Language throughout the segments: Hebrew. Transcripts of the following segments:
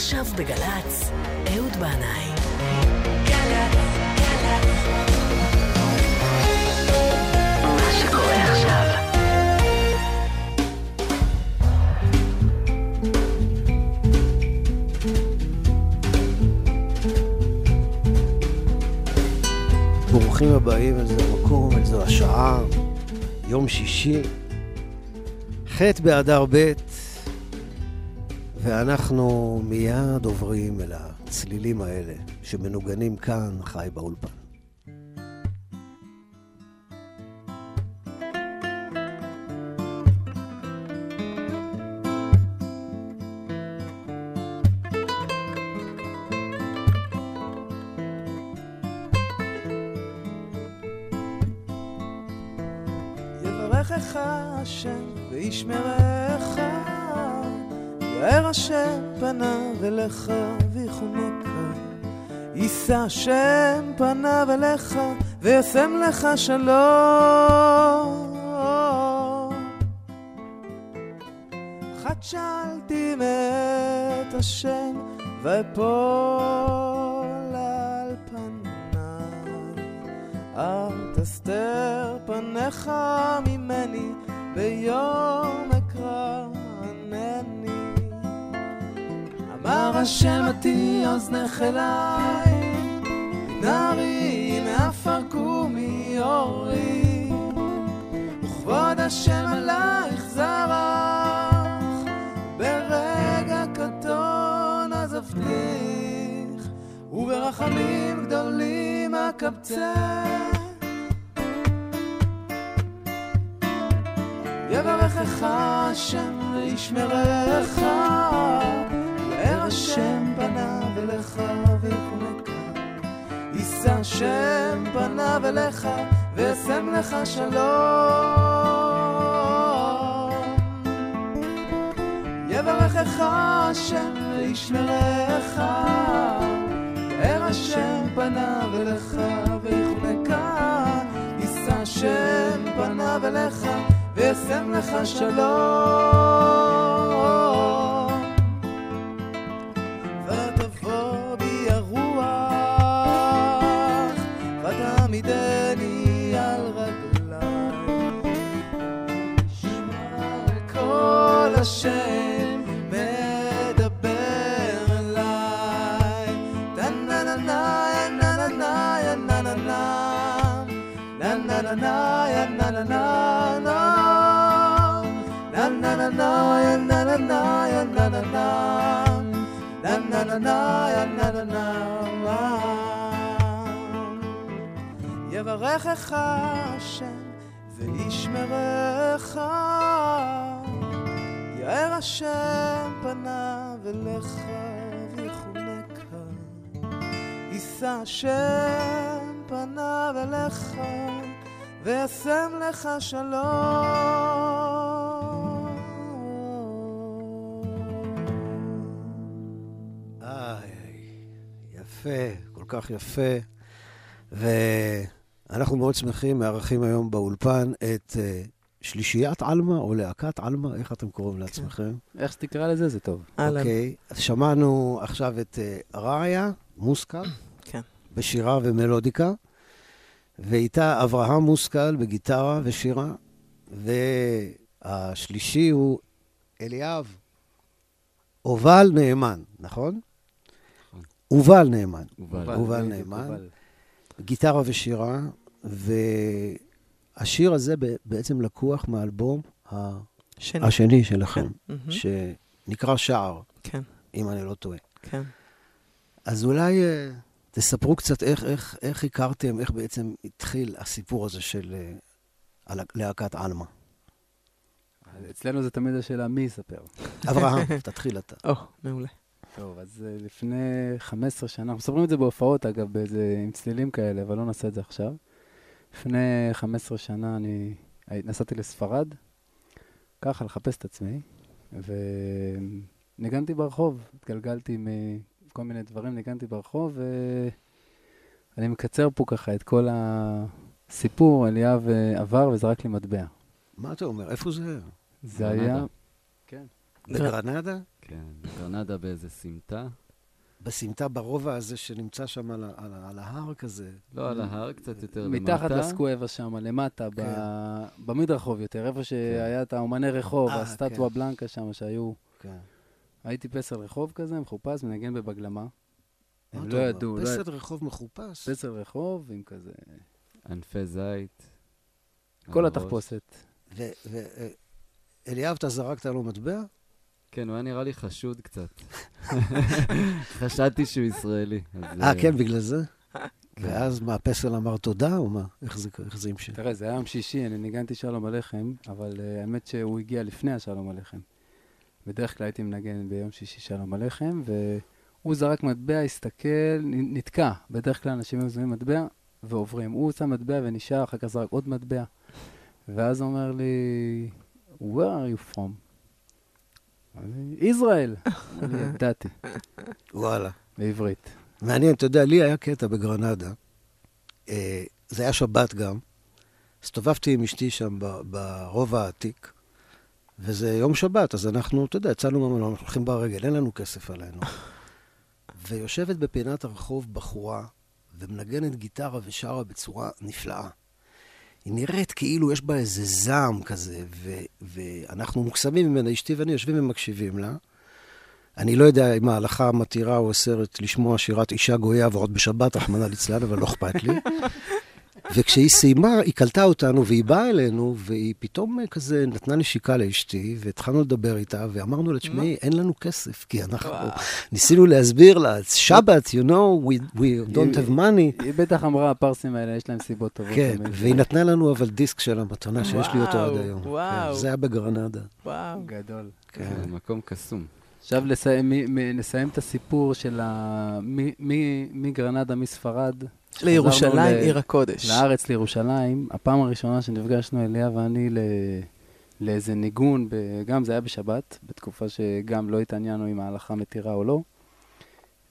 עכשיו בגל"צ, אהוד בנאי. ברוכים הבאים אל זה המקום, אל זו השעה, יום שישי, ח' באדר ב', ואנחנו מיד עוברים אל הצלילים האלה שמנוגנים כאן, חי באולפן. פניו אליך וישם לך שלום. חדשלתי מת השם ואפול על פניי. אל תסתר פניך ממני ביום אקרא ענני. אמר השם עתי אוזנך אליי, נערי מעפר קומי אורי, וכבוד השם עלייך זרח, ברגע קטון עזבתיך, וברחמים גדולים אקבצך. יברכך השם וישמרך, יאר השם פניו אליך. יישא השם פניו אליך וישם לך שלום. יברכך השם וישמרך, יאר השם פניו אליך ויחונקה. יישא השם פניו אליך וישם לך שלום. השם מדבר אליי. טה-נה-נה-נה, נה-נה-נה, נה-נה-נה. Na na na na ya na na na na Na na na na ya na na na ya na na na Na na na na na na יברכך השם וישמרך יאר השם פניו אליך ויחונקה יישא השם פניו אליך וישם לך שלום. איי, יפה, כל כך יפה. ואנחנו מאוד שמחים, מארחים היום באולפן את אה, שלישיית עלמה, או להקת עלמה, איך אתם קוראים לעצמכם? איך שתקרא לזה, זה טוב. אוקיי, אז שמענו עכשיו את אה, ראיה, מוסקל, כן. בשירה ומלודיקה, ואיתה אברהם מוסקל בגיטרה ושירה, והשלישי הוא אליאב אובל נאמן, נכון? נכון. אובל נאמן, בדיוק, נאמן. גיטרה ושירה, והשיר הזה בעצם לקוח מהאלבום ה- שני. השני שלכם, כן. שנקרא שער, כן, אם אני לא טועה. כן. אז אולי אה, תספרו קצת איך, איך, איך הכרתם, איך בעצם התחיל הסיפור הזה של אה, להקת עלמה. אצלנו זה תמיד השאלה מי יספר. אברהם, תתחיל אתה. או, מעולה. טוב, אז אה, לפני 15 שנה, אנחנו מספרים את זה בהופעות, אגב, באיזה, עם צלילים כאלה, אבל לא נעשה את זה עכשיו. לפני 15 שנה אני נסעתי לספרד, ככה, לחפש את עצמי, וניגנתי ברחוב, התגלגלתי מכל מיני דברים, ניגנתי ברחוב, ואני מקצר פה ככה את כל הסיפור, אליאב אה, עבר וזרק לי מטבע. מה אתה אומר? איפה זה? זה. היה... כן. בגרנדה? כן, גרנדה באיזה סמטה. בסמטה ברובע הזה שנמצא שם על, על, על ההר כזה. לא על ההר, קצת יותר למטה. מתחת לסקואבה שם, למטה, ב- כן. במדרחוב יותר, איפה שהיה את האומני רחוב, אה, הסטטואה כן. בלנקה שם, שהיו... כן. הייתי פסל רחוב כזה, מחופש, מנגן בבגלמה. מה הם לא? ידעו, לא פסל ידעו. רחוב מחופש. פסל רחוב עם כזה... ענפי זית. כל. התחפושת. ואליאב, אתה זרקת לו מטבע? כן, הוא היה נראה לי חשוד קצת. חשדתי שהוא ישראלי. אז, אה, כן, בגלל זה? ואז מה, הפסל אמר תודה, או מה? איך זה- איך זה המשיך? תראה, זה היה יום שישי, אני ניגנתי שלום עליכם, אבל uh, האמת שהוא הגיע לפני השלום עליכם. בדרך כלל הייתי מנגן ביום שישי שלום עליכם, והוא זרק מטבע, הסתכל, נתקע. בדרך כלל אנשים היו שמים מטבע ועוברים. הוא שם מטבע ונשאר, אחר כך זרק עוד מטבע. ואז הוא אומר לי, where are you from? ישראל. ידעתי, וואלה. בעברית. מעניין, אתה יודע, לי היה קטע בגרנדה. אה, זה היה שבת גם. הסתובבתי עם אשתי שם ברובע העתיק, וזה יום שבת, אז אנחנו, אתה יודע, יצאנו מהמלון, אנחנו הולכים ברגל, אין לנו כסף עלינו. ויושבת בפינת הרחוב בחורה, ומנגנת גיטרה ושרה בצורה נפלאה. היא נראית כאילו יש בה איזה זעם כזה, ו- ואנחנו מוקסמים ממנה, אשתי ואני יושבים ומקשיבים לה. אני לא יודע אם ההלכה מתירה או אוסרת לשמוע שירת אישה גויה ועוד בשבת, רחמנא ליצלן, אבל לא אכפת לי. וכשהיא סיימה, היא קלטה אותנו והיא באה אלינו, והיא פתאום אה, כזה נתנה נשיקה לאשתי, והתחלנו לדבר איתה, ואמרנו לה, תשמעי, אין לנו כסף, כי אנחנו ניסינו להסביר לה, שבת, you know, we, we don't have money. היא בטח אמרה, הפרסים האלה, יש להם סיבות טובות. כן, תמיד." והיא נתנה לנו אבל דיסק של המתנה, שיש לי אותו עד היום. וואו. כן, זה היה בגרנדה. וואו. גדול. כן, מקום קסום. עכשיו לסיים, מי- מי- נסיים את הסיפור של ה... מי- מי- מגרנדה, מספרד. לירושלים, ל- עיר הקודש. לארץ, לירושלים. הפעם הראשונה שנפגשנו, אליה ואני, ל... לאיזה ניגון, ב... גם זה היה בשבת, בתקופה שגם לא התעניינו אם ההלכה מתירה או לא.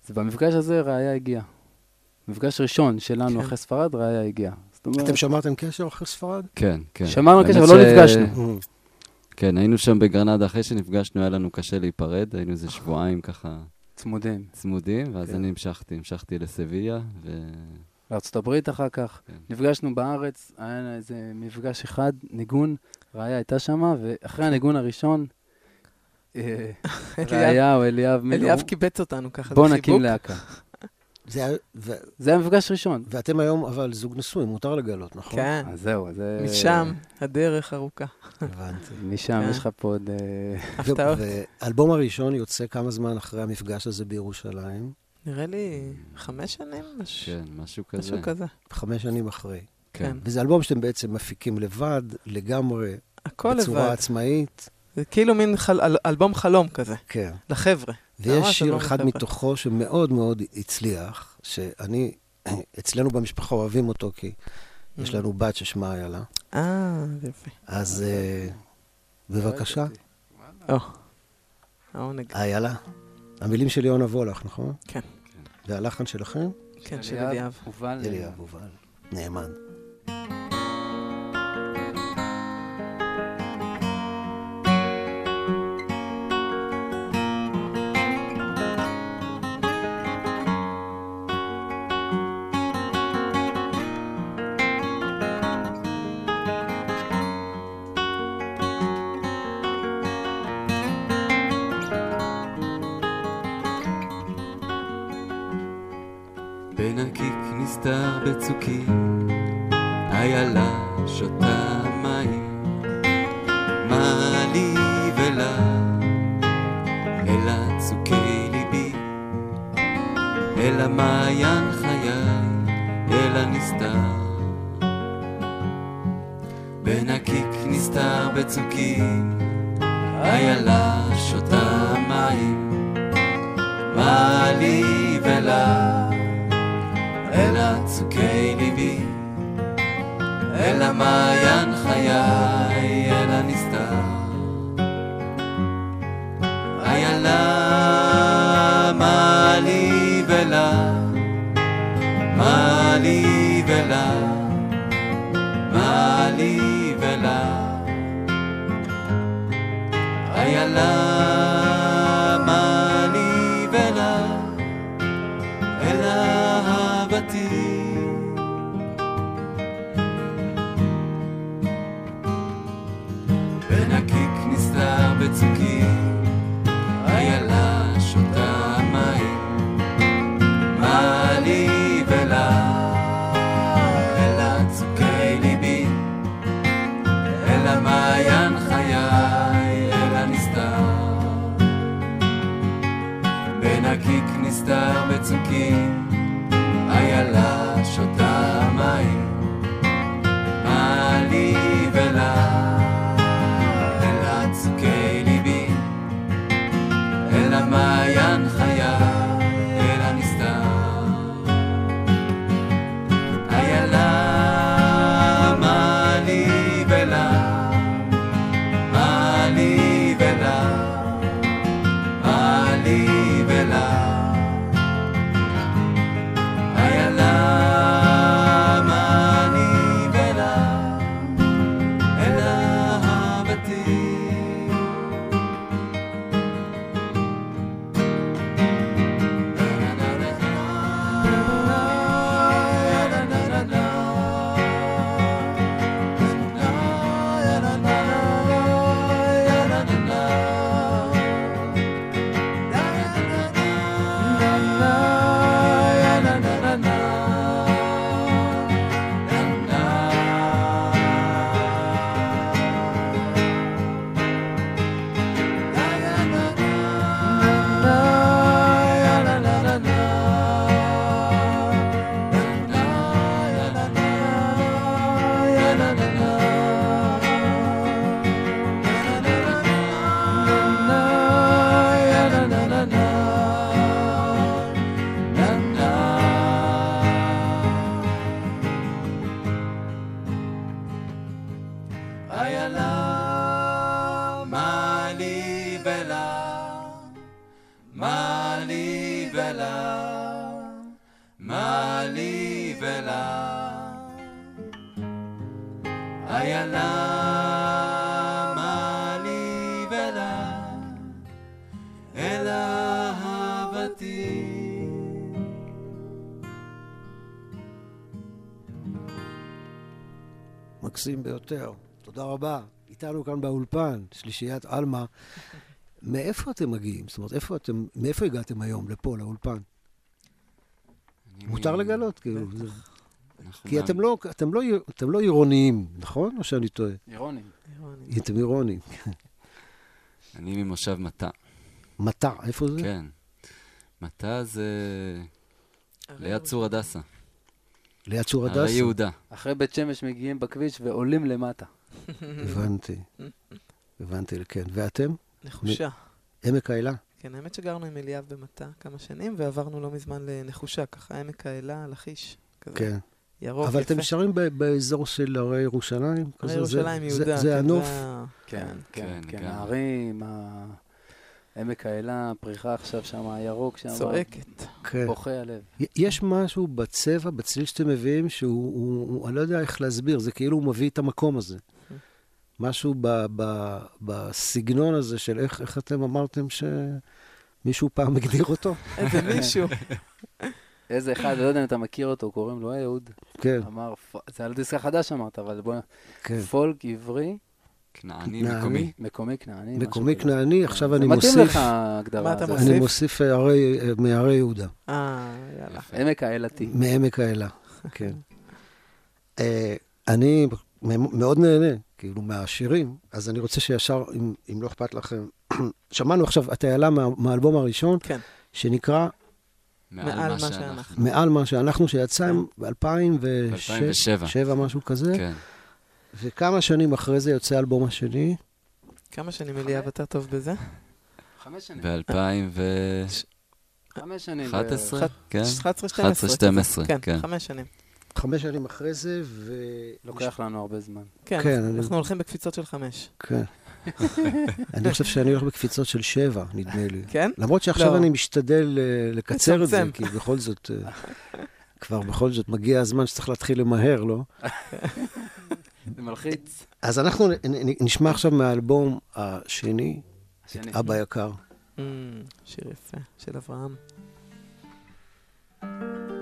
אז במפגש הזה ראיה הגיעה. מפגש ראשון שלנו כן. אחרי ספרד, ראיה הגיעה. אומרת, אתם שמרתם קשר אחרי ספרד? כן, כן. שמרנו קשר, אבל לא ש- נפגשנו. כן, היינו שם בגרנדה, אחרי שנפגשנו היה לנו קשה להיפרד, היינו איזה שבועיים ככה צמודים. צמודים, ואז כן. אני המשכתי, המשכתי לסביה, ו... לארצות הברית אחר כך. כן. נפגשנו בארץ, היה איזה מפגש אחד, ניגון, ראיה הייתה שמה, ואחרי הניגון הראשון, אה, אליאב- ראיה או אליאב, קיבץ אותנו ככה בוא בחיבוק. נקים להקה. זה ו- זה היה מפגש ראשון. ואתם היום אבל זוג נשוי, מותר לגלות, נכון? כן, אז זהו, אז זה... משם הדרך ארוכה. הבנתי. משם, כן. יש לך פה עוד... אה, הפתעות. והאלבום הראשון יוצא כמה זמן אחרי המפגש הזה בירושלים? נראה לי חמש שנים, מש- כן, משהו כזה. משהו כזה. חמש שנים אחרי. כן. וזה אלבום שאתם בעצם מפיקים לבד, לגמרי, הכל בצורה לבד. עצמאית. זה כאילו מין חל- אל- אלבום חלום כזה, כן. לחבר'ה. ויש שיר אחד לחבר'ה. מתוכו שמאוד מאוד הצליח, שאני, אצלנו במשפחה אוהבים אותו, כי יש לנו בת ששמה איילה. אה, יפה. אז אה, בבקשה, העונג. איילה. המילים של יונה וולך, נכון? כן. והלחן שלכם? כן, של אליאב. הובל. אליאב הובל. נאמן. ti. מקסים ביותר. תודה רבה. איתנו כאן באולפן, שלישיית עלמה. מאיפה אתם מגיעים? זאת אומרת, איפה אתם, מאיפה הגעתם היום לפה, לאולפן? מותר לגלות, כאילו. כי אתם לא, אתם לא, אתם לא עירוניים, נכון? או שאני טועה? אירוני. אתם עירוניים. אני ממושב מטע, מטע, איפה זה? כן. מטע זה ליד צור הדסה, ליד צור הרי הדסה. יהודה. אחרי בית שמש מגיעים בכביש ועולים למטה. הבנתי. הבנתי, כן. ואתם? נחושה. עמק האלה? כן, האמת שגרנו עם אליאב במטע כמה שנים, ועברנו לא מזמן לנחושה, ככה עמק האלה, לכיש. כזה כן. ירוק, אבל יפה. אתם נשארים ב- באזור של הרי ירושלים? הרי ירושלים, זה- יהודה. זה כן, הנוף? כן, כן, כן, כן. גם. הערים, ה- עמק האלה, הפריחה עכשיו שם, הירוק שם. צועקת. כן. בוכה הלב. יש משהו בצבע, בצליל שאתם מביאים, שהוא, הוא, הוא, אני לא יודע איך להסביר, זה כאילו הוא מביא את המקום הזה. משהו ב, ב, בסגנון הזה של איך, איך אתם אמרתם שמישהו פעם הגדיר אותו? איזה מישהו. איזה אחד, לא יודע אם אתה מכיר אותו, קוראים לו אהוד. כן, אמר, זה על דיסק החדש אמרת, אבל בוא, כן. פולק עברי, כנעני. מקומי. מקומי כנעני. מקומי. כנעני, עכשיו אני מתאים מוסיף, לך ההגדרה מה אתה הזאת. מוסיף? אני מוסיף אה, הרי, אה, מהרי יהודה, אה, יאללה. עמק האלתי. מעמק האלה, כן. אה, אני מאוד נהנה, כאילו, מהשירים, אז אני רוצה שישר, אם, אם לא אכפת לכם, שמענו עכשיו את האלה מה, מהאלבום הראשון, כן. שנקרא מעל מה שאנחנו. מעל מה שאנחנו, שיצא ב-2007, ב-2007. משהו כזה, כן. וכמה שנים אחרי זה יוצא האלבום השני, כמה שנים אליאב אתה טוב בזה? חמש שנים. ב-2011, חמש שנים. כן? 11, 12. 12, כן, כן. חמש שנים. חמש שנים אחרי זה, ו... לוקח לנו הרבה זמן. כן, כן, אני- אנחנו הולכים בקפיצות של חמש. כן. אני חושב שאני הולך בקפיצות של שבע, נדמה לי. כן? למרות שעכשיו לא. אני משתדל אה, לקצר את זה. כי בכל זאת, אה, כבר בכל זאת מגיע הזמן שצריך להתחיל למהר, לא? זה מלחיץ. אז אנחנו נשמע עכשיו מהאלבום השני. את אבא יקר. Mm, שיר יפה, של אברהם. אבא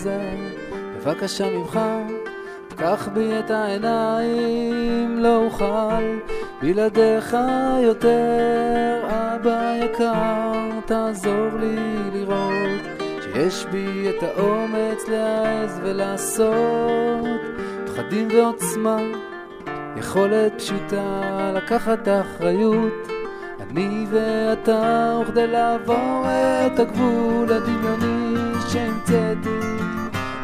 הזה. בבקשה ממך, פקח בי את העיניים, לא אוכל בלעדיך יותר. אבא יקר, תעזור לי לראות שיש בי את האומץ להעז ולעשות פחדים ועוצמה, יכולת פשוטה לקחת אחריות. אני ואתה וכדי לעבור את הגבול הדמיוני שהמצאתי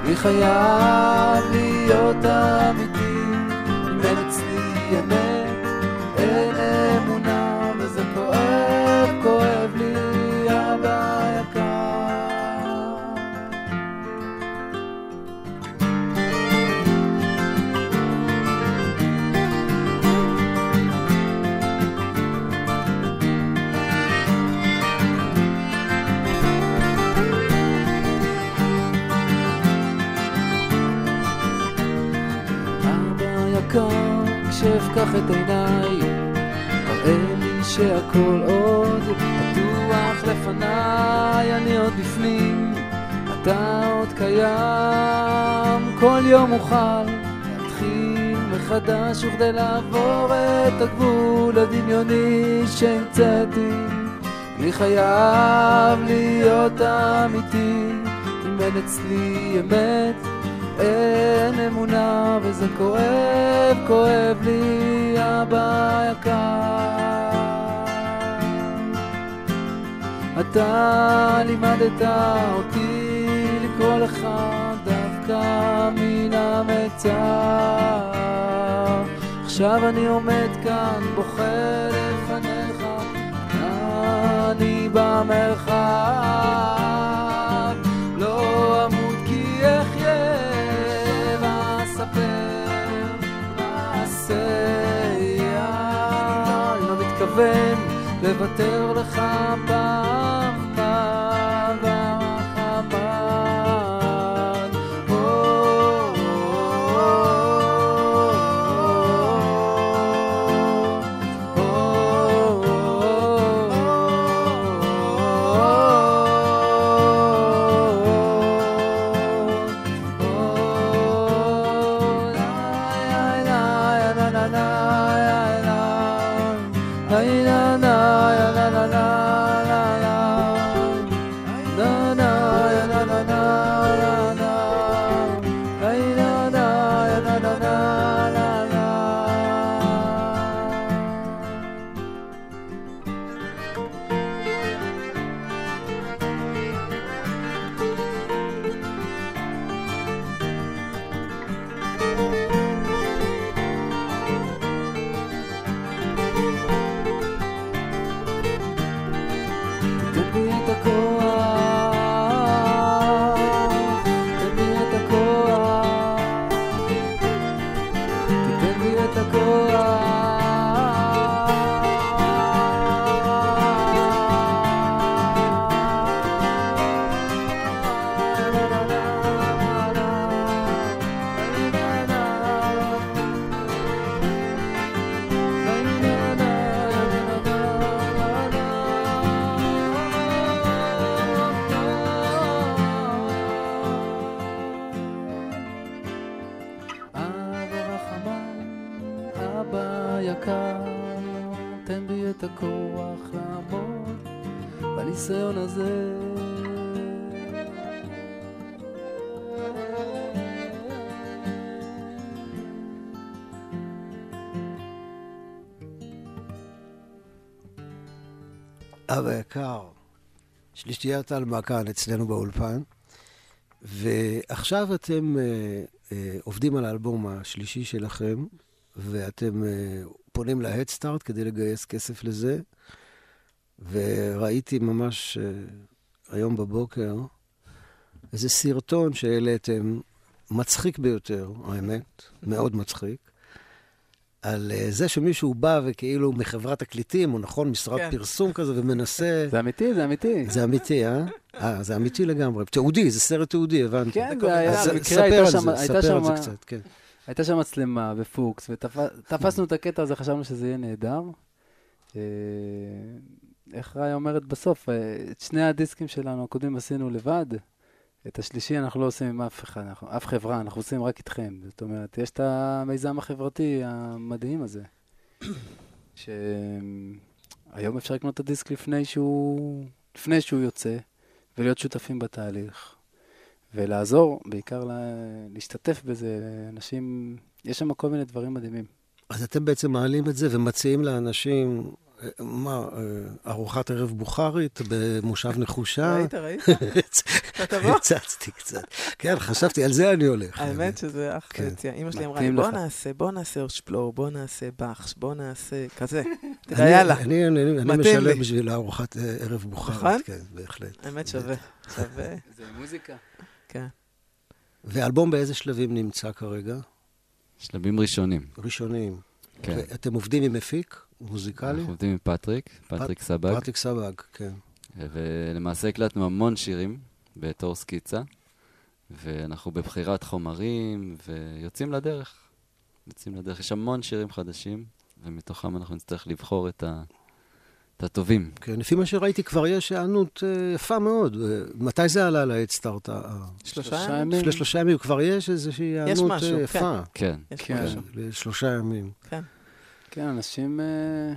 אני חייב להיות אמיתי כשאפקח את עיניי, תראה לי שהכל עוד פתוח לפניי, אני עוד בפנים, אתה עוד קיים, כל יום אוכל. להתחיל מחדש וכדי לעבור את הגבול הדמיוני שהמצאתי. אני חייב להיות אמיתי, אם אין אצלי אמת, אין אמונה וזה כואב, כואב לי אבא יקר. אתה לימדת אותי לקרוא לך דווקא מן המצר. עכשיו אני עומד כאן בוכה לפניך, אני במרחב. מעשיה. אני לא מתכוון לוותר לך פעם Hayda שלישיית אלמה כאן אצלנו באולפן, ועכשיו אתם אה, אה, עובדים על האלבום השלישי שלכם, ואתם אה, פונים להדסטארט כדי לגייס כסף לזה, וראיתי ממש אה, היום בבוקר איזה סרטון שהעליתם, מצחיק ביותר, האמת, מאוד מצחיק. על אה, זה שמישהו בא וכאילו מחברת תקליטים, או נכון, משרד כן. פרסום כזה, ומנסה... זה אמיתי, זה אמיתי. זה אמיתי, אה? אה, זה אמיתי לגמרי. תיעודי, זה סרט תיעודי, הבנתי. כן, זה זה היה, אז במקרה ספר הייתה על שם, זה, הייתה ספר על זה קצת, כן. הייתה שם מצלמה בפוקס, ותפסנו את הקטע הזה, חשבנו שזה יהיה נהדר. אה, איך ראיה אומרת בסוף, אה, את שני הדיסקים שלנו הקודמים עשינו לבד, את השלישי אנחנו לא עושים עם אף אחד, אנחנו, אף חברה, אנחנו עושים רק איתכם. זאת אומרת, יש את המיזם החברתי המדהים הזה, שהיום אפשר לקנות את הדיסק לפני שהוא, לפני שהוא יוצא, ולהיות שותפים בתהליך, ולעזור, בעיקר לה, להשתתף בזה, אנשים, יש שם כל מיני דברים מדהימים. אז אתם בעצם מעלים את זה ומציעים לאנשים, מה, אה, ארוחת ערב בוכרית במושב נחושה? ראית, ראית? הצצתי קצת. כן, חשבתי, על זה אני הולך. האמת שזה אח כן. יציאה. אימא שלי אמרה לי, בוא לך." נעשה, בוא נעשה אורשפלור, בוא נעשה באך, בוא נעשה כזה. תראה, אני- יאללה. אני- משלם. בשביל ארוחת אה, ערב נכון? בוכרית, כן, בהחלט. האמת שווה, שווה. זה מוזיקה. כן. ואלבום באיזה שלבים נמצא כרגע? שלבים ראשונים. ראשונים. כן. אתם עובדים עם מפיק מוזיקלי? אנחנו עובדים עם פטריק, פטריק סבג, פרטיק סבג, כן. ולמעשה הקלטנו המון שירים בתור סקיצה, ואנחנו בבחירת חומרים, ויוצאים לדרך. יוצאים לדרך. יש המון שירים חדשים, ומתוכם אנחנו נצטרך לבחור את, ה... את הטובים. כן, לפי מה שראיתי כבר יש היענות אה, יפה מאוד. אה, מתי זה עלה להדסטארט? שלושה שלושה ימים? לפני שלושה ימים כבר יש איזושהי היענות אה, משהו, יפה. כן. יש כן. משהו. לשלושה ימים. כן, כן, אנשים, אה,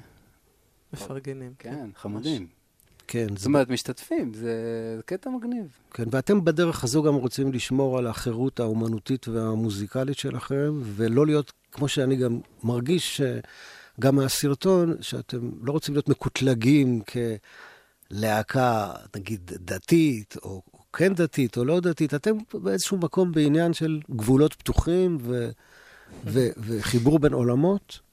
מפרגנים. כן, חמודים. כן, זאת זה, אומרת, משתתפים, זה זה קטע מגניב. כן, ואתם בדרך הזו גם רוצים לשמור על החירות האומנותית והמוזיקלית שלכם, ולא להיות, כמו שאני גם מרגיש, גם מהסרטון, שאתם לא רוצים להיות מקוטלגים כלהקה, נגיד, דתית, או, או כן דתית או לא דתית, אתם באיזשהו מקום בעניין של גבולות פתוחים ו, ו, וחיבור בין עולמות.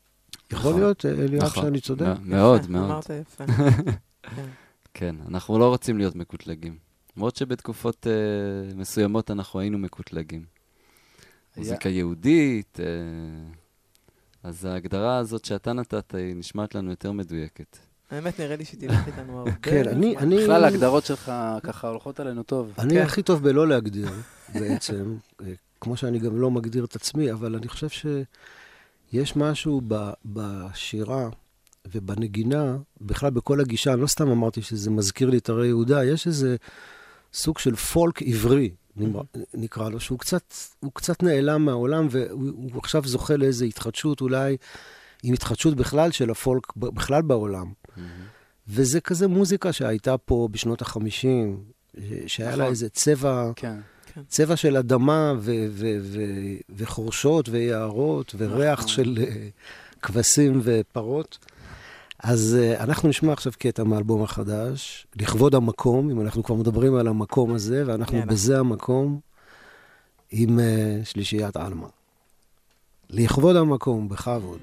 יכול נכון. להיות, אה, אליאב, נכון. שאני צודק? מאוד, יפה, מאוד. אמרת יפה. כן. כן, אנחנו לא רוצים להיות מקוטלגים. למרות שבתקופות אה, מסוימות אנחנו היינו מקוטלגים. היה- מוזיקה יהודית, אה, אז ההגדרה הזאת שאתה נתת היא נשמעת לנו יותר מדויקת. האמת, נראה לי שתלך איתנו הרבה. כן, אני... אני... בכלל, ההגדרות שלך ככה הולכות עלינו טוב. אני כן. הכי טוב בלא להגדיר, בעצם, כמו שאני גם לא מגדיר את עצמי, אבל אני חושב שיש משהו ב, בשירה ובנגינה, בכלל בכל הגישה, אני לא סתם אמרתי שזה מזכיר לי את הרי יהודה, יש איזה סוג של פולק עברי, נמר- נקרא לו, שהוא קצת, קצת נעלם מהעולם, והוא הוא עכשיו זוכה לאיזו התחדשות, אולי עם התחדשות בכלל של הפולק, בכלל בעולם. וזה כזה מוזיקה שהייתה פה בשנות החמישים, שהיה לה נכון. איזה צבע, כן. צבע של אדמה ו- ו- ו- וחורשות ויערות וריח נכון. של אה, כבשים ופרות. אז uh, אנחנו נשמע עכשיו קטע מהאלבום החדש, לכבוד המקום, אם אנחנו כבר מדברים על המקום הזה, ואנחנו יאללה. בזה המקום, עם uh, שלישיית עלמה. לכבוד המקום, בכבוד.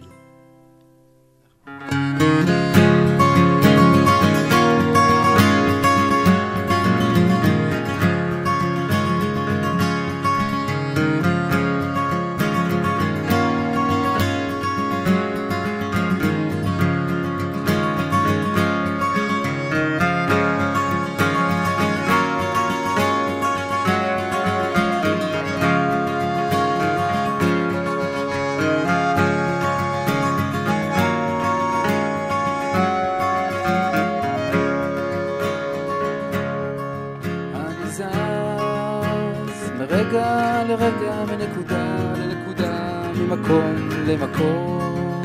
למקום.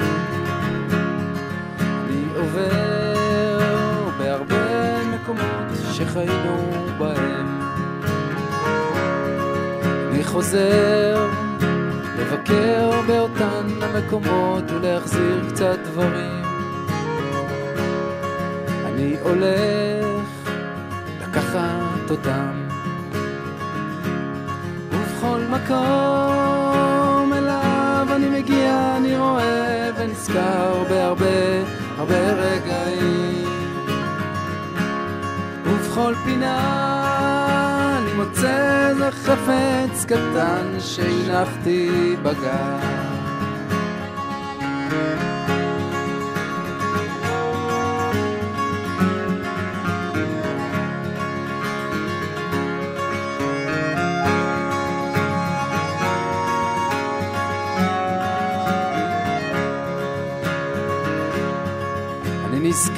אני עובר בהרבה מקומות שחיינו בהם. אני חוזר לבקר באותן המקומות ולהחזיר קצת דברים. אני הולך לקחת אותם. ובכל מקום ונזכר בהרבה הרבה רגעים. ובכל פינה אני מוצא איזה חפץ קטן שהנחתי בגן.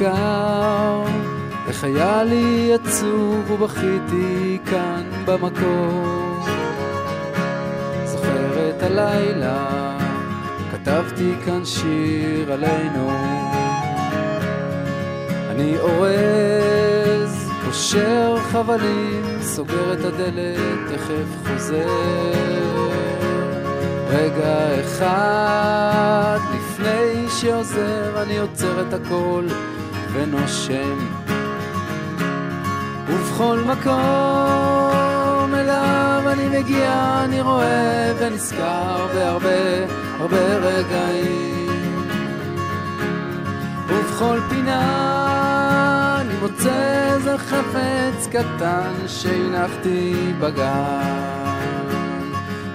נזכר איך היה לי עצוב ובכיתי כאן במקום. זוכר את הלילה, כתבתי כאן שיר עלינו. אני אורז, קושר חבלים, סוגר את הדלת, תכף חוזר. רגע אחד לפני שעוזר, אני עוצר את הכל ונושם. ובכל מקום אליו אני מגיע, אני רואה ונזכר בהרבה הרבה רגעים. ובכל פינה אני מוצא איזה חפץ קטן שהנחתי בגן.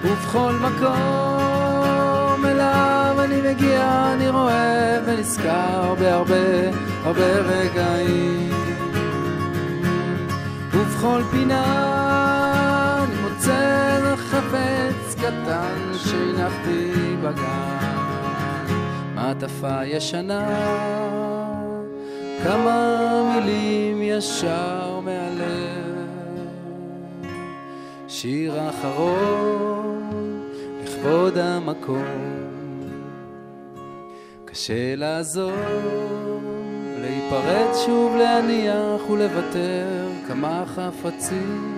ובכל מקום אליו אני מגיע, אני רואה ונזכר בהרבה הרבה רגעים. ובכל פינה אני מוצא חפץ קטן שהנחתי בגן. מעטפה ישנה, כמה מילים ישר מהלב. שיר אחרון לכבוד המקום. קשה לעזוב, להיפרד שוב, להניח ולוותר כמה חפצים.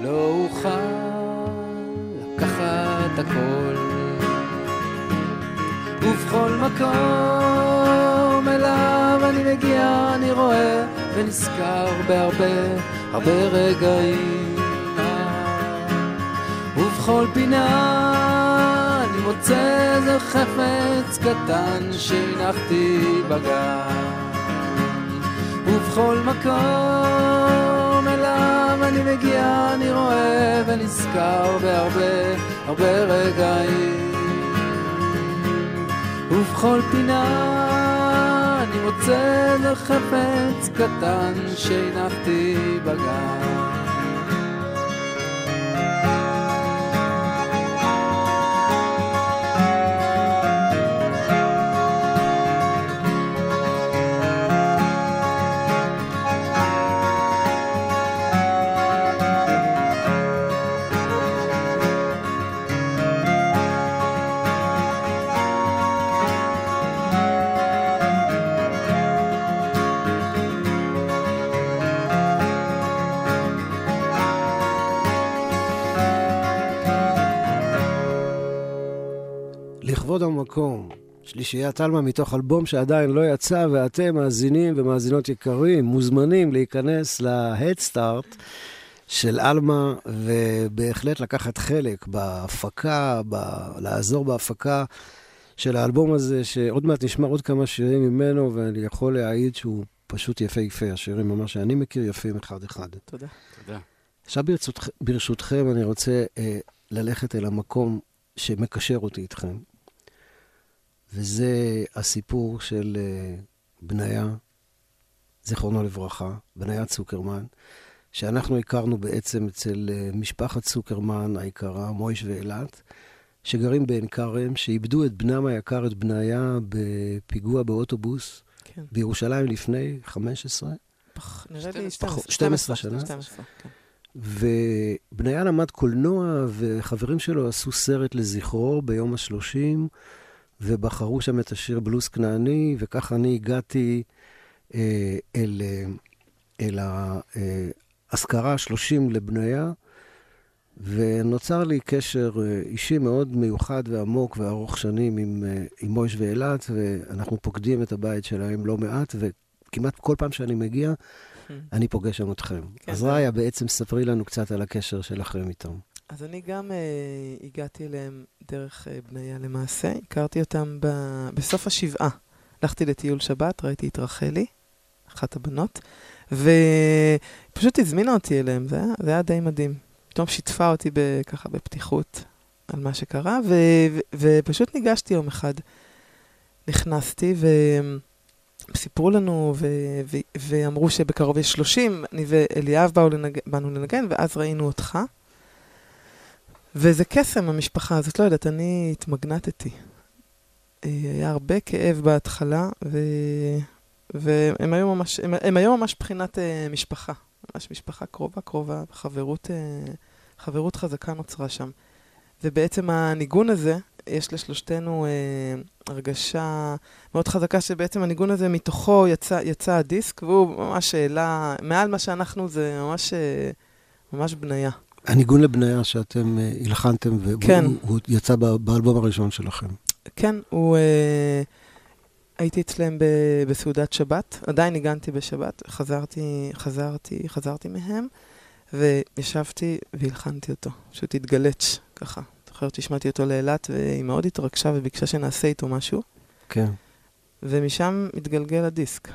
לא אוכל לקחת הכל. ובכל מקום אליו אני מגיע, אני רואה ונזכר בהרבה הרבה רגעים. ובכל פינה מוצא איזה חפץ קטן שהנחתי בגן. ובכל מקום אליו אני מגיע, אני רואה ונזכר בהרבה הרבה רגעים. ובכל פינה אני מוצא איזה חפץ קטן שהנחתי בגן. המקום, שלישיית עלמה מתוך אלבום שעדיין לא יצא, ואתם, מאזינים ומאזינות יקרים, מוזמנים להיכנס Start של עלמה, ובהחלט לקחת חלק בהפקה, ב- לעזור בהפקה של האלבום הזה, שעוד מעט נשמע עוד כמה שירים ממנו, ואני יכול להעיד שהוא פשוט יפהפה. השירים ממש שאני מכיר יפים אחד-אחד. תודה. תודה. עכשיו ברצות, ברשותכם, אני רוצה אה, ללכת אל המקום שמקשר אותי איתכם, וזה הסיפור של אה, בניה, זיכרונו לברכה, בניה צוקרמן, שאנחנו הכרנו בעצם אצל אה, משפחת צוקרמן היקרה, מויש ואילת, שגרים בעין כרם, שאיבדו את בנם היקר, את בניה, בפיגוע באוטובוס כן. בירושלים לפני 15, פח, נראה לי 12. 12 שנה. 12, כן. ובניה למד קולנוע, וחברים שלו עשו סרט לזכרו ביום השלושים, ובחרו שם את השיר בלוס כנעני, וככה אני הגעתי אה, אל, אה, אל האזכרה השלושים לבניה, ונוצר לי קשר אה, אישי מאוד מיוחד ועמוק וארוך שנים עם, אה, עם מויש ואילת, ואנחנו פוקדים את הבית שלהם לא מעט, וכמעט כל פעם שאני מגיע, אני פוגש שם אתכם. כן, אז ראיה, בעצם ספרי לנו קצת על הקשר שלכם איתם. אז אני גם אה, הגעתי אליהם דרך אה, בניה למעשה. הכרתי אותם ב... בסוף השבעה. הלכתי לטיול שבת, ראיתי את רחלי, אחת הבנות, ופשוט הזמינה אותי אליהם, זה היה, זה היה די מדהים. פתאום שיתפה אותי ב... ככה בפתיחות על מה שקרה, ו... ו... ופשוט ניגשתי יום אחד. נכנסתי, וסיפרו לנו, ו... ו... ואמרו שבקרוב יש 30, אני ואליאב באו לנג... באנו לנגן, ואז ראינו אותך. וזה קסם, המשפחה הזאת, לא יודעת, אני התמגנטתי. אה, היה הרבה כאב בהתחלה, ו... והם היו ממש, הם, הם היו ממש מבחינת אה, משפחה. ממש משפחה קרובה, קרובה, חברות, אה, חברות חזקה נוצרה שם. ובעצם הניגון הזה, יש לשלושתנו אה, הרגשה מאוד חזקה שבעצם הניגון הזה מתוכו יצא, יצא הדיסק, והוא ממש העלה, מעל מה שאנחנו זה ממש, אה, ממש בניה. הניגון לבניה שאתם אה, הלחנתם, והוא כן. יצא באלבום הראשון שלכם. כן, הוא... אה, הייתי אצלם ב, בסעודת שבת, עדיין ניגנתי בשבת, חזרתי, חזרתי, חזרתי מהם, וישבתי והלחנתי אותו. פשוט התגלץ', ככה. זוכרת שהשמעתי אותו לאילת, והיא מאוד התרגשה וביקשה שנעשה איתו משהו, כן. ומשם התגלגל הדיסק.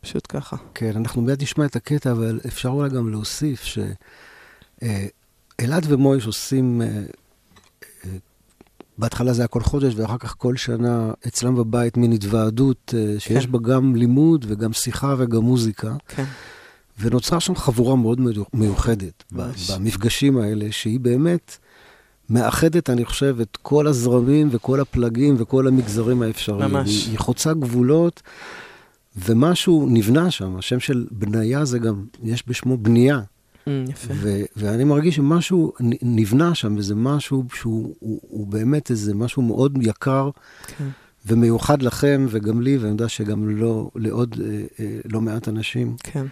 פשוט ככה. כן, אנחנו מיד נשמע את הקטע, אבל אפשר אולי גם להוסיף שאילת ומויש עושים, אה, אה, בהתחלה זה היה כל חודש, ואחר כך כל שנה אצלם בבית מין התוועדות אה, שיש כן. בה גם לימוד וגם שיחה וגם מוזיקה. כן, ונוצרה שם חבורה מאוד מיו- מיוחדת ממש. במפגשים האלה, שהיא באמת מאחדת, אני חושב, את כל הזרמים וכל הפלגים וכל המגזרים האפשריים. ממש. היא, היא חוצה גבולות, ומשהו נבנה שם. השם של בניה זה גם, יש בשמו בנייה. יפה. ו- ואני מרגיש שמשהו נבנה שם, וזה משהו שהוא הוא, הוא באמת איזה משהו מאוד יקר כן. ומיוחד לכם, וגם לי, ואני יודע שגם לא, לעוד אה, אה, לא מעט אנשים. כן.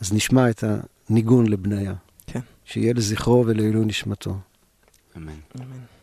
אז נשמע את הניגון לבניה. כן. שיהיה לזכרו ולעילוי נשמתו. אמן. אמן.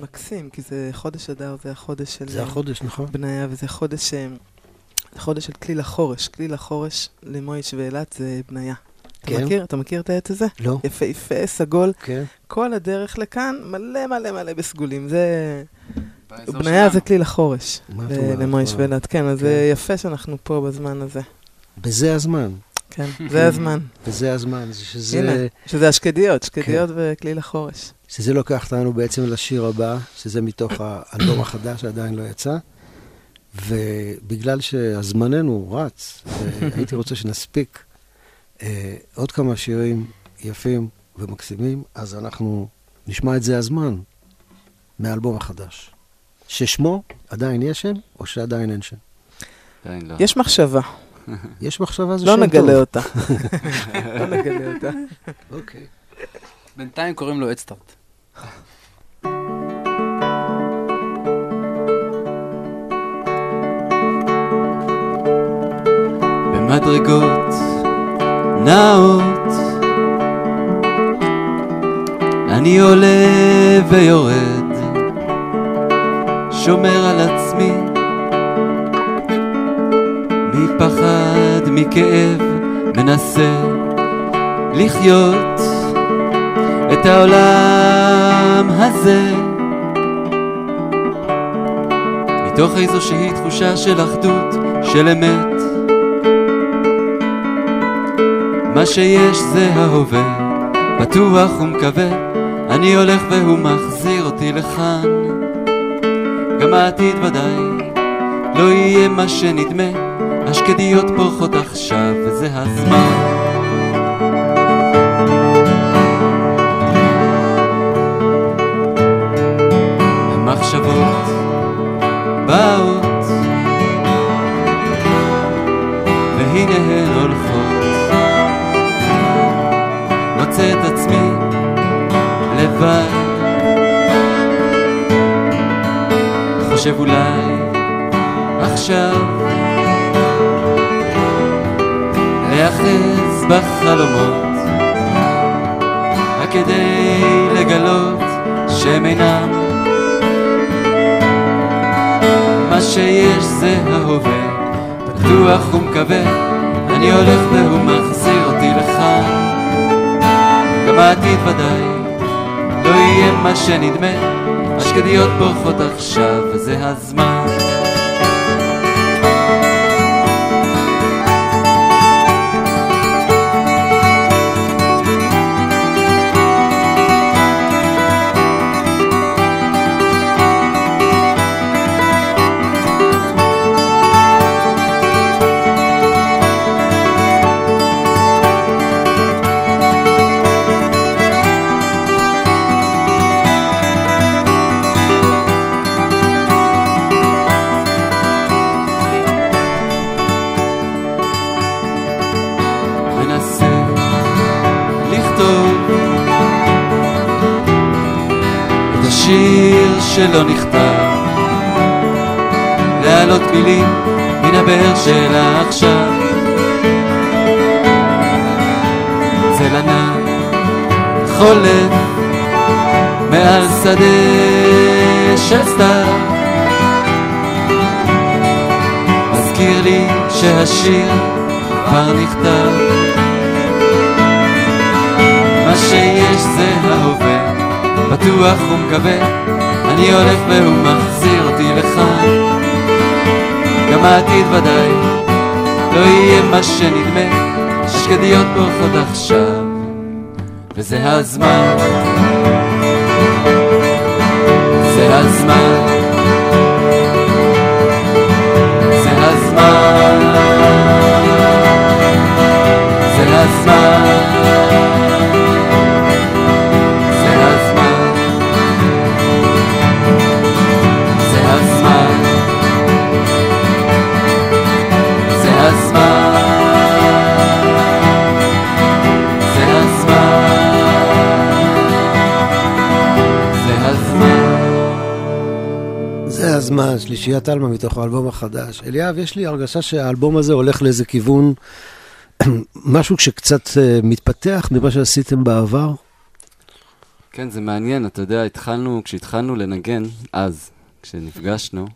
מקסים, כי זה חודש אדר, זה החודש של... זה החודש, נכון? בניה, וזה חודש, אה, זה חודש של כליל החורש. כליל החורש למויש ואילת זה בניה. אתה כן. מכיר? אתה מכיר את העץ הזה? לא. יפהפה, סגול. כן. כל הדרך לכאן מלא מלא מלא בסגולים. זה... בניה שלנו. זה כליל החורש. מה את אומרת? למויש? ואילת, כן, אז כן. זה יפה שאנחנו פה בזמן הזה. בזה הזמן. כן, זה הזמן. וזה הזמן. זה שזה, הנה, שזה השקדיות, כן. שקדיות וכליל החורש. שזה לוקח אותנו בעצם לשיר הבא, שזה מתוך האלבום החדש שעדיין לא יצא. ובגלל שהזמננו רץ, והייתי רוצה שנספיק אה, עוד כמה שירים יפים ומקסימים, אז אנחנו נשמע את זה הזמן מהאלבום החדש. ששמו עדיין יש שם, או שעדיין אין שם? עדיין לא. יש מחשבה, יש מחשבה זה לא שם נגלה טוב. אותה. לא נגלה אותה. אוקיי. בינתיים קוראים לו אדסטארט. במדרגות נעות אני עולה ויורד שומר על עצמי מפחד, מכאב, מנסה לחיות את העולם הזה מתוך איזושהי תחושה של אחדות, של אמת מה שיש זה ההווה, בטוח ומקווה, אני הולך והוא מחזיר אותי לכאן. גם העתיד ודאי לא יהיה מה שנדמה, השקדיות פורחות עכשיו וזה הזמן. המחשבות באות, והנה הן הולכות. מוצא את עצמי לבד חושב אולי עכשיו להיאחז בחלומות רק כדי לגלות שהם אינם מה שיש זה ההווה בטוח ומקווה אני הולך והוא מחזיר אותי לכאן גם העתיד ודאי לא יהיה מה שנדמה, השקדיות בורחות עכשיו וזה הזמן. שדה של סתיו מזכיר לי שהשיר כבר נכתב מה שיש זה ההווה, בטוח ומקווה, אני הולך והוא מחזיר אותי לכאן. גם העתיד ודאי לא יהיה מה שנדמה, השקדיות בורחות עכשיו, וזה הזמן. שלישיית עלמא מתוך האלבום החדש. אליאב, יש לי הרגשה שהאלבום הזה הולך לאיזה כיוון, משהו שקצת אה, מתפתח ממה שעשיתם בעבר. כן, זה מעניין, אתה יודע, התחלנו, כשהתחלנו לנגן, אז, כשנפגשנו,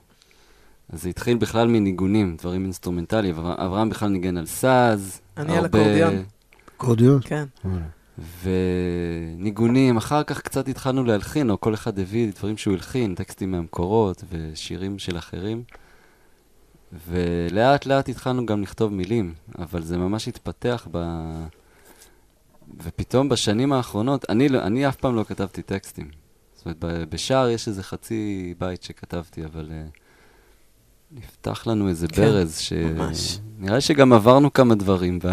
אז זה התחיל בכלל מניגונים, דברים אינסטרומנטליים. אבר- אברהם בכלל ניגן על סאז. אני על אקורדיון. אקורדיון? כן. וניגונים, אחר כך קצת התחלנו להלחין, או כל אחד הביא דברים שהוא הלחין, טקסטים מהמקורות ושירים של אחרים. ולאט לאט התחלנו גם לכתוב מילים, אבל זה ממש התפתח ב... ופתאום בשנים האחרונות, אני, לא- אני אף פעם לא כתבתי טקסטים. זאת אומרת, בשער יש איזה חצי בית שכתבתי, אבל uh, נפתח לנו איזה כן, ברז, ש... ממש. נראה שגם עברנו כמה דברים ב...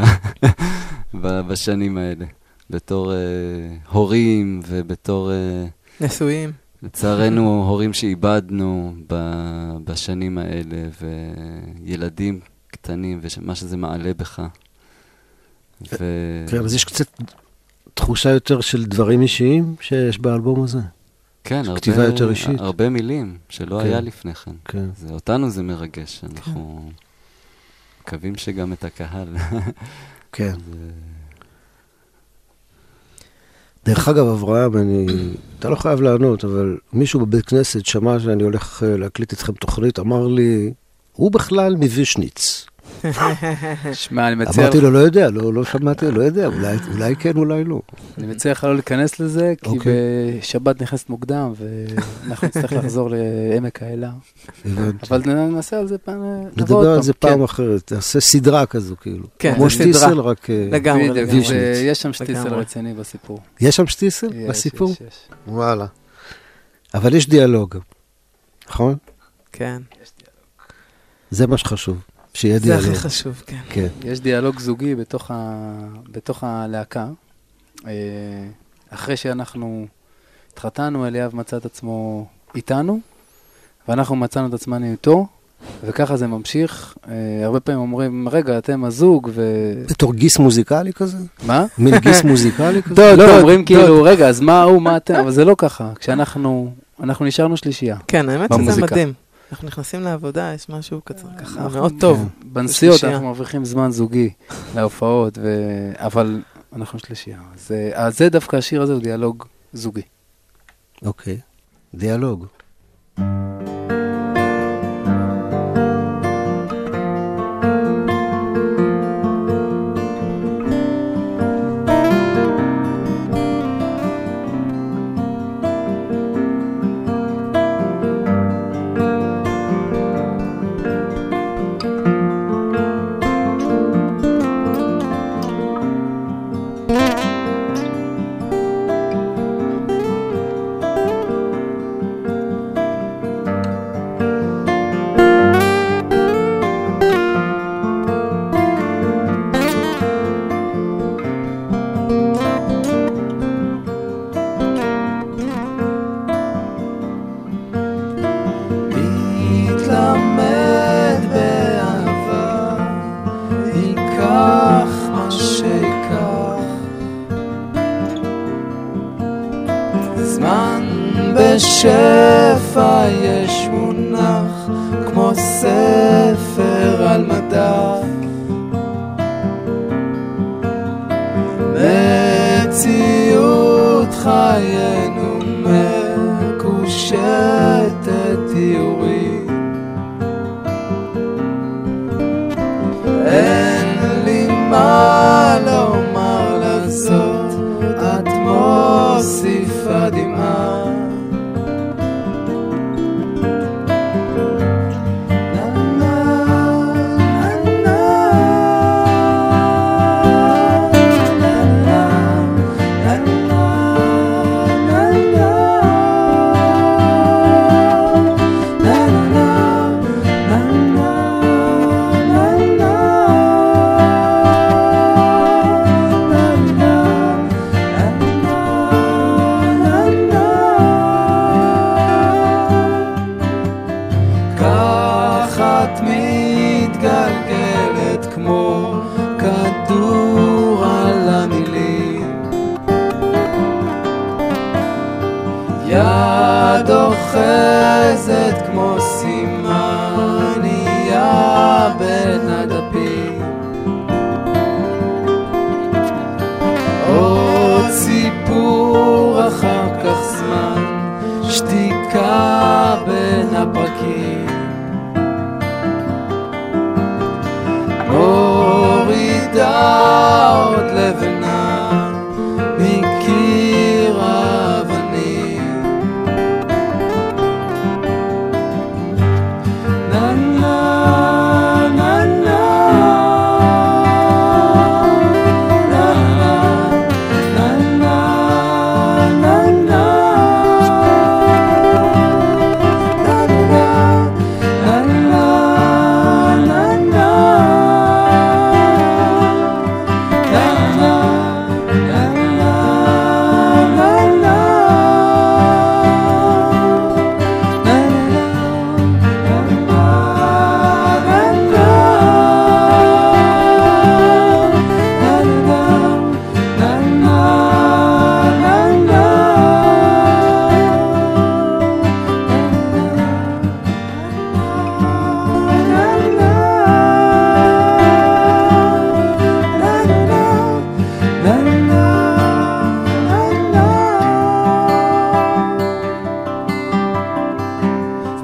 ב... בשנים האלה, בתור uh, הורים ובתור, uh, נשואים. לצערנו, הורים שאיבדנו ב... בשנים האלה, וילדים קטנים, ומה שזה מעלה בך. ו... כן, אז יש קצת תחושה יותר של דברים אישיים שיש באלבום הזה. כן, הרבה, כתיבה יותר אישית. הרבה מילים שלא כן. היה לפני כן. כן. זה, אותנו זה מרגש, אנחנו מקווים שגם את הקהל. כן. זה- דרך אגב, אברהם, אני... אתה לא חייב לענות, אבל מישהו בבית כנסת שמע שאני הולך אה, להקליט איתכם תוכנית, אמר לי, הוא בכלל מווישניץ. שמע, אני מציע אמרתי לו, לא יודע, לא, לא שמעתי, לא יודע, אולי, אולי כן, אולי לא. אני מציע לך לא להיכנס לזה, כי אוקיי. בשבת נכנסת מוקדם, ואנחנו נצטרך לחזור לעמק האלה. אבל נעשה על זה פעם, נדבר על זה כן. פעם אחרת, תעשה סדרה כזו, כאילו. כן, כמו סדרה. שטיסל, רק... אה, לגמרי, לגמרי. ויש שם שטיסל. רציני בסיפור. יש שם שטיסל יש, בסיפור? יש, יש. וואלה. אבל יש דיאלוג, נכון? כן. זה מה שחשוב, שיהיה זה דיאלוג. הכי חשוב, כן. כן. יש דיאלוג זוגי בתוך, ה... בתוך הלהקה. אה, אחרי שאנחנו התחתנו, אליאב מצא את עצמו איתנו, ואנחנו מצאנו את עצמנו איתו, וככה זה ממשיך. אה, הרבה פעמים אומרים, רגע, אתם הזוג, ו... בתור גיס מוזיקלי כזה? מה? מין גיס מוזיקלי כזה? לא, דוד, אומרים. כאילו, רגע, אז מה הוא, מה אתם? אבל זה לא ככה. כשאנחנו, אנחנו נשארנו שלישייה. כן, האמת שזה. מדהים. אנחנו נכנסים לעבודה, יש משהו כזה, ככה אנחנו- מאוד טוב. בנסיעות שלישייה. אנחנו מרוויחים זמן זוגי להופעות. אבל אנחנו שלישייה. אז, אה, אז זה דווקא השיר הזה הוא דיאלוג זוגי. אוקיי. דיאלוג. מתלמד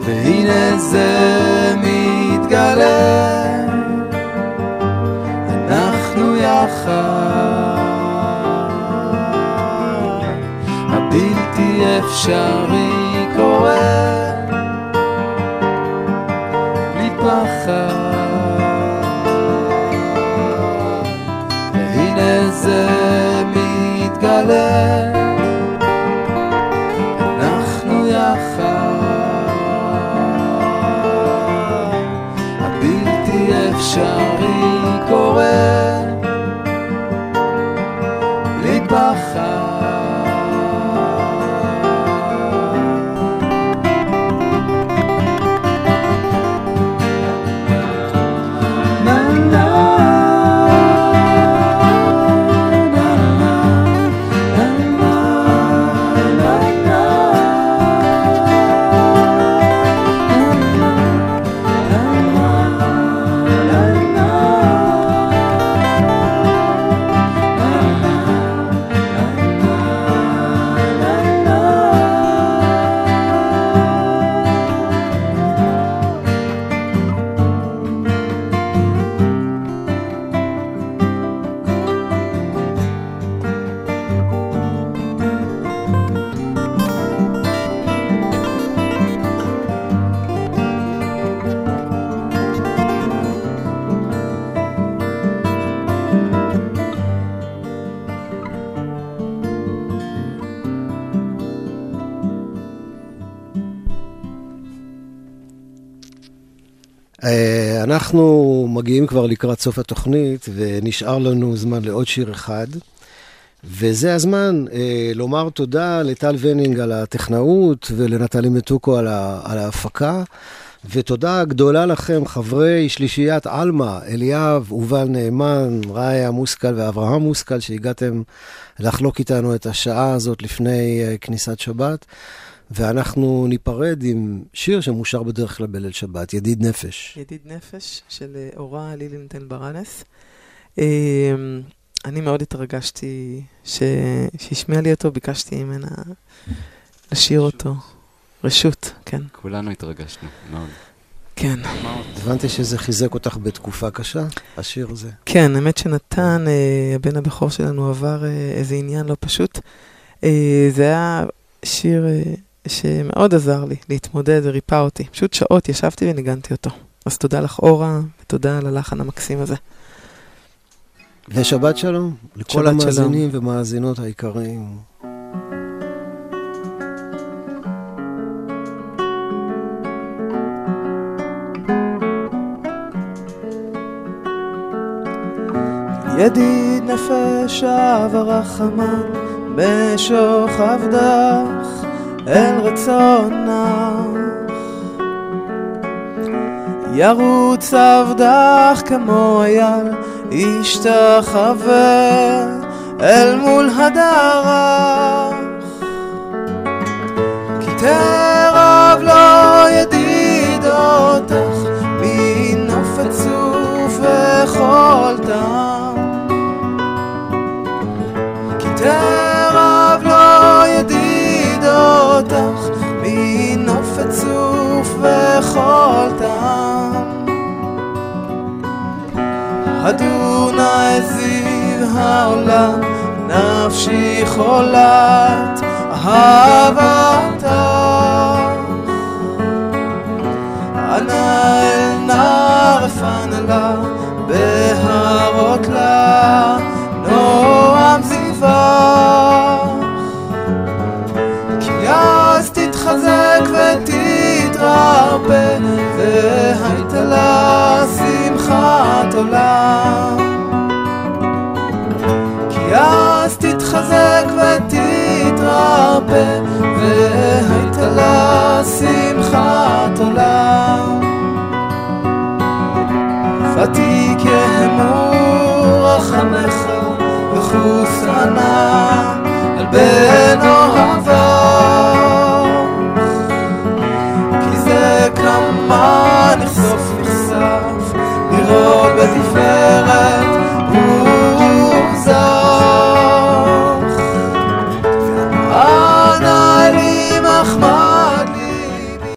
והנה זה מתגלה, אנחנו יחד, הבלתי אפשרי. אנחנו מגיעים כבר לקראת סוף התוכנית, ונשאר לנו זמן לעוד שיר אחד. וזה הזמן אה, לומר תודה לטל ונינג על הטכנאות ולנטלי מתוקו על, ה, על ההפקה. ותודה גדולה לכם, חברי שלישיית עלמה, אליאב, יובל נאמן, ראיה מושכל ואברהם מושכל, שהגעתם לחלוק איתנו את השעה הזאת לפני אה, כניסת שבת. ואנחנו ניפרד עם שיר שמושר בדרך כלל בליל שבת, ידיד נפש. ידיד נפש של אה, אורה לילינטן ברנס. אה, אני מאוד התרגשתי שהשמיע לי אותו, ביקשתי ממנה לשיר אותו. רשות, כן. כולנו התרגשנו, מאוד. כן. הבנתי שזה חיזק אותך בתקופה קשה, השיר הזה. כן, האמת שנתן, אה, הבן הבכור שלנו, עבר איזה עניין לא פשוט. זה היה שיר שמאוד עזר לי להתמודד, זה ריפא אותי. פשוט שעות ישבתי וניגנתי אותו. אז תודה לך, אורה, ותודה על הלחן המקסים הזה. ושבת שלום לכל המאזינים ומאזינות היקרים. ידיד נפש אב הרחמן בשוכב דך אל רצונך ירוץ עבדך כמו אייל ישתחווה אל מול הדרך. כי תרב לו ידיד אותך מנוף עצוב וכל טעם כי תרב וכל טעם. הדונה הזיו העולם נפשי חולת אהבתך אנא אל נער פנלה בהרות לה נועם זיווך שמחת עולם כי אז תתחזק ותתרפא והייתה לה שמחת עולם ותיק יהמו רחמך וחוסנה על בנו Oh, but